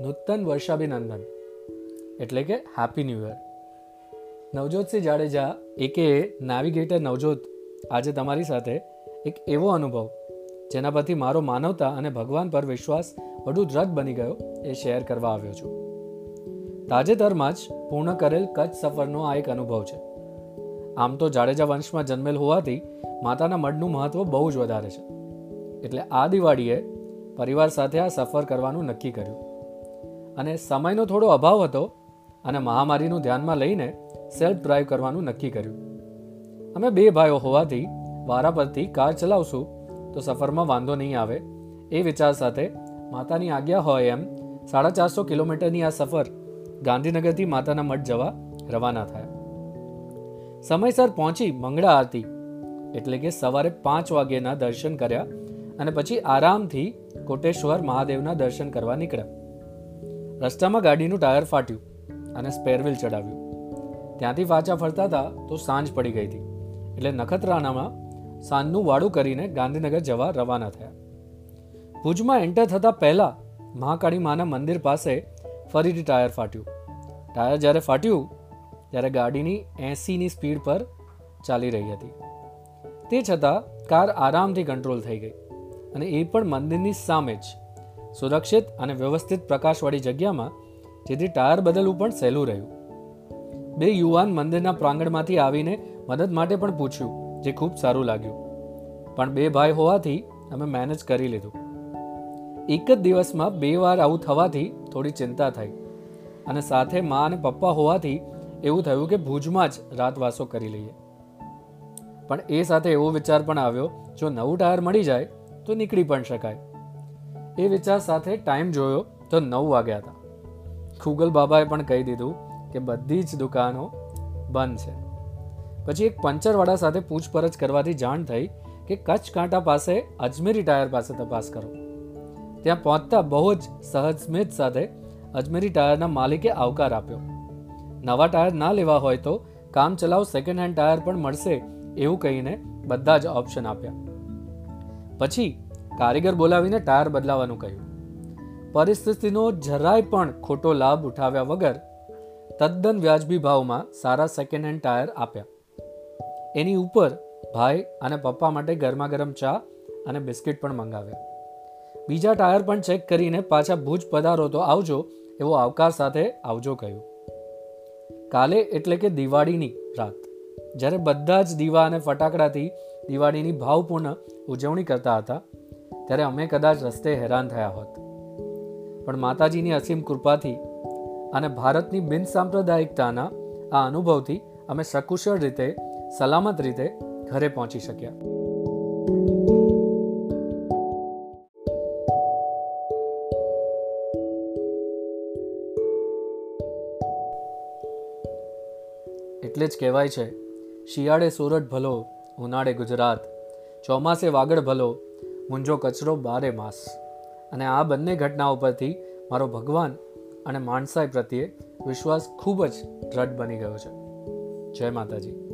નૂતન વર્ષાભિનંદન. એટલે કે happy new year Navjotsinh Jadeja એકે નેવિગેટર નવજોત, આજે તમારી સાથે એક એવો અનુભવ, જેના પરથી મારો માનવતા અને ભગવાન પર વિશ્વાસ વધુ દ્રઢ બની ગયો એ શેર કરવા આવ્યો છું. તાજેતરમાં જ પૂર્ણ કરેલ કચ્છ સફરનો આ એક અનુભવ છે. આમ તો જાડેજા વંશમાં જન્મેલ હોવાથી માતાના મઢનું મહત્વ બહુ જ વધારે છે. એટલે આ દિવાળીએ પરિવાર સાથે આ સફર કરવાનું નક્કી કર્યું. અને સમયનો થોડો અભાવ હતો અને મહામારીનું ધ્યાનમાં લઈને સેલ્ફ ડ્રાઈવ કરવાનું નક્કી કર્યું. અમે બે ભાઈઓ હોવાથી વારા પરથી કાર ચલાવશું તો સફરમાં વાંધો નહીં આવે એ વિચાર સાથે માતાની આજ્ઞા હોય એમ સાડા ચારસો કિલોમીટરની આ સફર ગાંધીનગરથી માતાના મઠ જવા રવાના થયા. સમયસર પહોંચી મંગળા આરતી એટલે કે સવારે પાંચ વાગ્યેના દર્શન કર્યા અને પછી આરામથી કોટેશ્વર મહાદેવના દર્શન કરવા નીકળ્યા. રસ્તામાં ગાડીનું ટાયર ફાટ્યું અને સ્પેરવેલ ચડાવ્યું. ત્યાંથી પાછા ફરતા હતા તો સાંજ પડી ગઈ હતી. એટલે નખત્રાણામાં સાંજનું વાડું કરીને ગાંધીનગર જવા રવાના થયા. ભુજમાં એન્ટર થતાં પહેલાં મહાકાળી માના મંદિર પાસે ફરીથી ટાયર ફાટ્યું. ટાયર જ્યારે ફાટ્યું, ત્યારે ગાડીની એંસીની સ્પીડ પર ચાલી રહી હતી. તે છતાં કાર આરામથી કંટ્રોલ થઈ ગઈ અને એ પણ મંદિરની સામે જ સુરક્ષિત અને વ્યવસ્થિત પ્રકાશવાળી જગ્યામાં જેથી ટાયર બદલવું પણ સહેલું રહ્યું. બે યુવાન મંદિરના પ્રાંગણમાંથી આવીને મદદ માટે પણ પૂછ્યું, જે ખૂબ સારું લાગ્યું. પણ બે ભાઈ હોવાથી અમે મેનેજ કરી લીધું. એક જ દિવસમાં બે વાર આવું થવાથી થોડી ચિંતા થઈ. અને સાથે મા અને પપ્પા હોવાથી એવું થયું કે ભુજમાં જ રાતવાસો કરી લઈએ. પણ એ સાથે એવો વિચાર પણ આવ્યો, જો નવું ટાયર મળી જાય, તો નીકળી પણ શકાય. એ વિચાર સાથે ટાઈમ જોયો તો નવ વાગ્યા હતા. ખુગલ બાબાએ પણ કહી દીધું કે બધી જ દુકાનો બંધ છે. પછી એક પંચરવાળા સાથે પૂછપરછ કરવાથી જાણ થઈ કે કચ્છ કાંટા પાસે અજમેરી ટાયર પાસે તપાસ કરો. ત્યાં પહોંચતા બહુ જ સહજ સ્મિત સાથે અજમેરી ટાયરના માલિકે આવકાર આપ્યો. નવા ટાયર ના લેવા હોય તો કામ ચલાવ સેકન્ડ હેન્ડ ટાયર પણ મળશે એવું કહીને બધા જ ઓપ્શન આપ્યા. પછી કારીગર બોલાવીને ટાયર બદલાવાનું કહ્યું. પરિસ્થિતિનો જરાય પણ ખોટો લાભ ઉઠાવ્યા વગર તદ્દન વ્યાજબી ભાવમાં સારા સેકન્ડ હેન્ડ ટાયર આપ્યા. એની ઉપર ભાઈ અને પપ્પા માટે ગરમા ગરમ ચા અને બિસ્કિટ પણ મંગાવ્યા. બીજા ટાયર પણ ચેક કરીને પાછા ભુજ પધારો તો આવજો એવો આવકાર સાથે આવજો કહ્યું. કાલે એટલે કે દિવાળીની રાત, જ્યારે બધા જ દીવા અને ફટાકડાથી દિવાળીની ભાવપૂર્ણ ઉજવણી કરતા હતા ત્યારે અમે કદાચ રસ્તે હેરાન થયા હોત. પણ માતાજીની અસીમ કૃપાથી અને ભારતની બિન સાંપ્રદાયિકતાના આ અનુભવથી અમે સકુશળ રીતે, સલામત રીતે ઘરે પહોંચી શક્યા. એટલે જ કહેવાય છે, શિયાળે સુરત ભલો, ઉનાળે ગુજરાત, ચોમાસે વાગડ ભલો મુંજો કચરો બારે માસ. અને આ બંને ઘટનાઓ પરથી મારો ભગવાન અને માણસાઈ પ્રત્યે વિશ્વાસ ખૂબ જ દ્રઢ બની ગયો છે. જય માતાજી.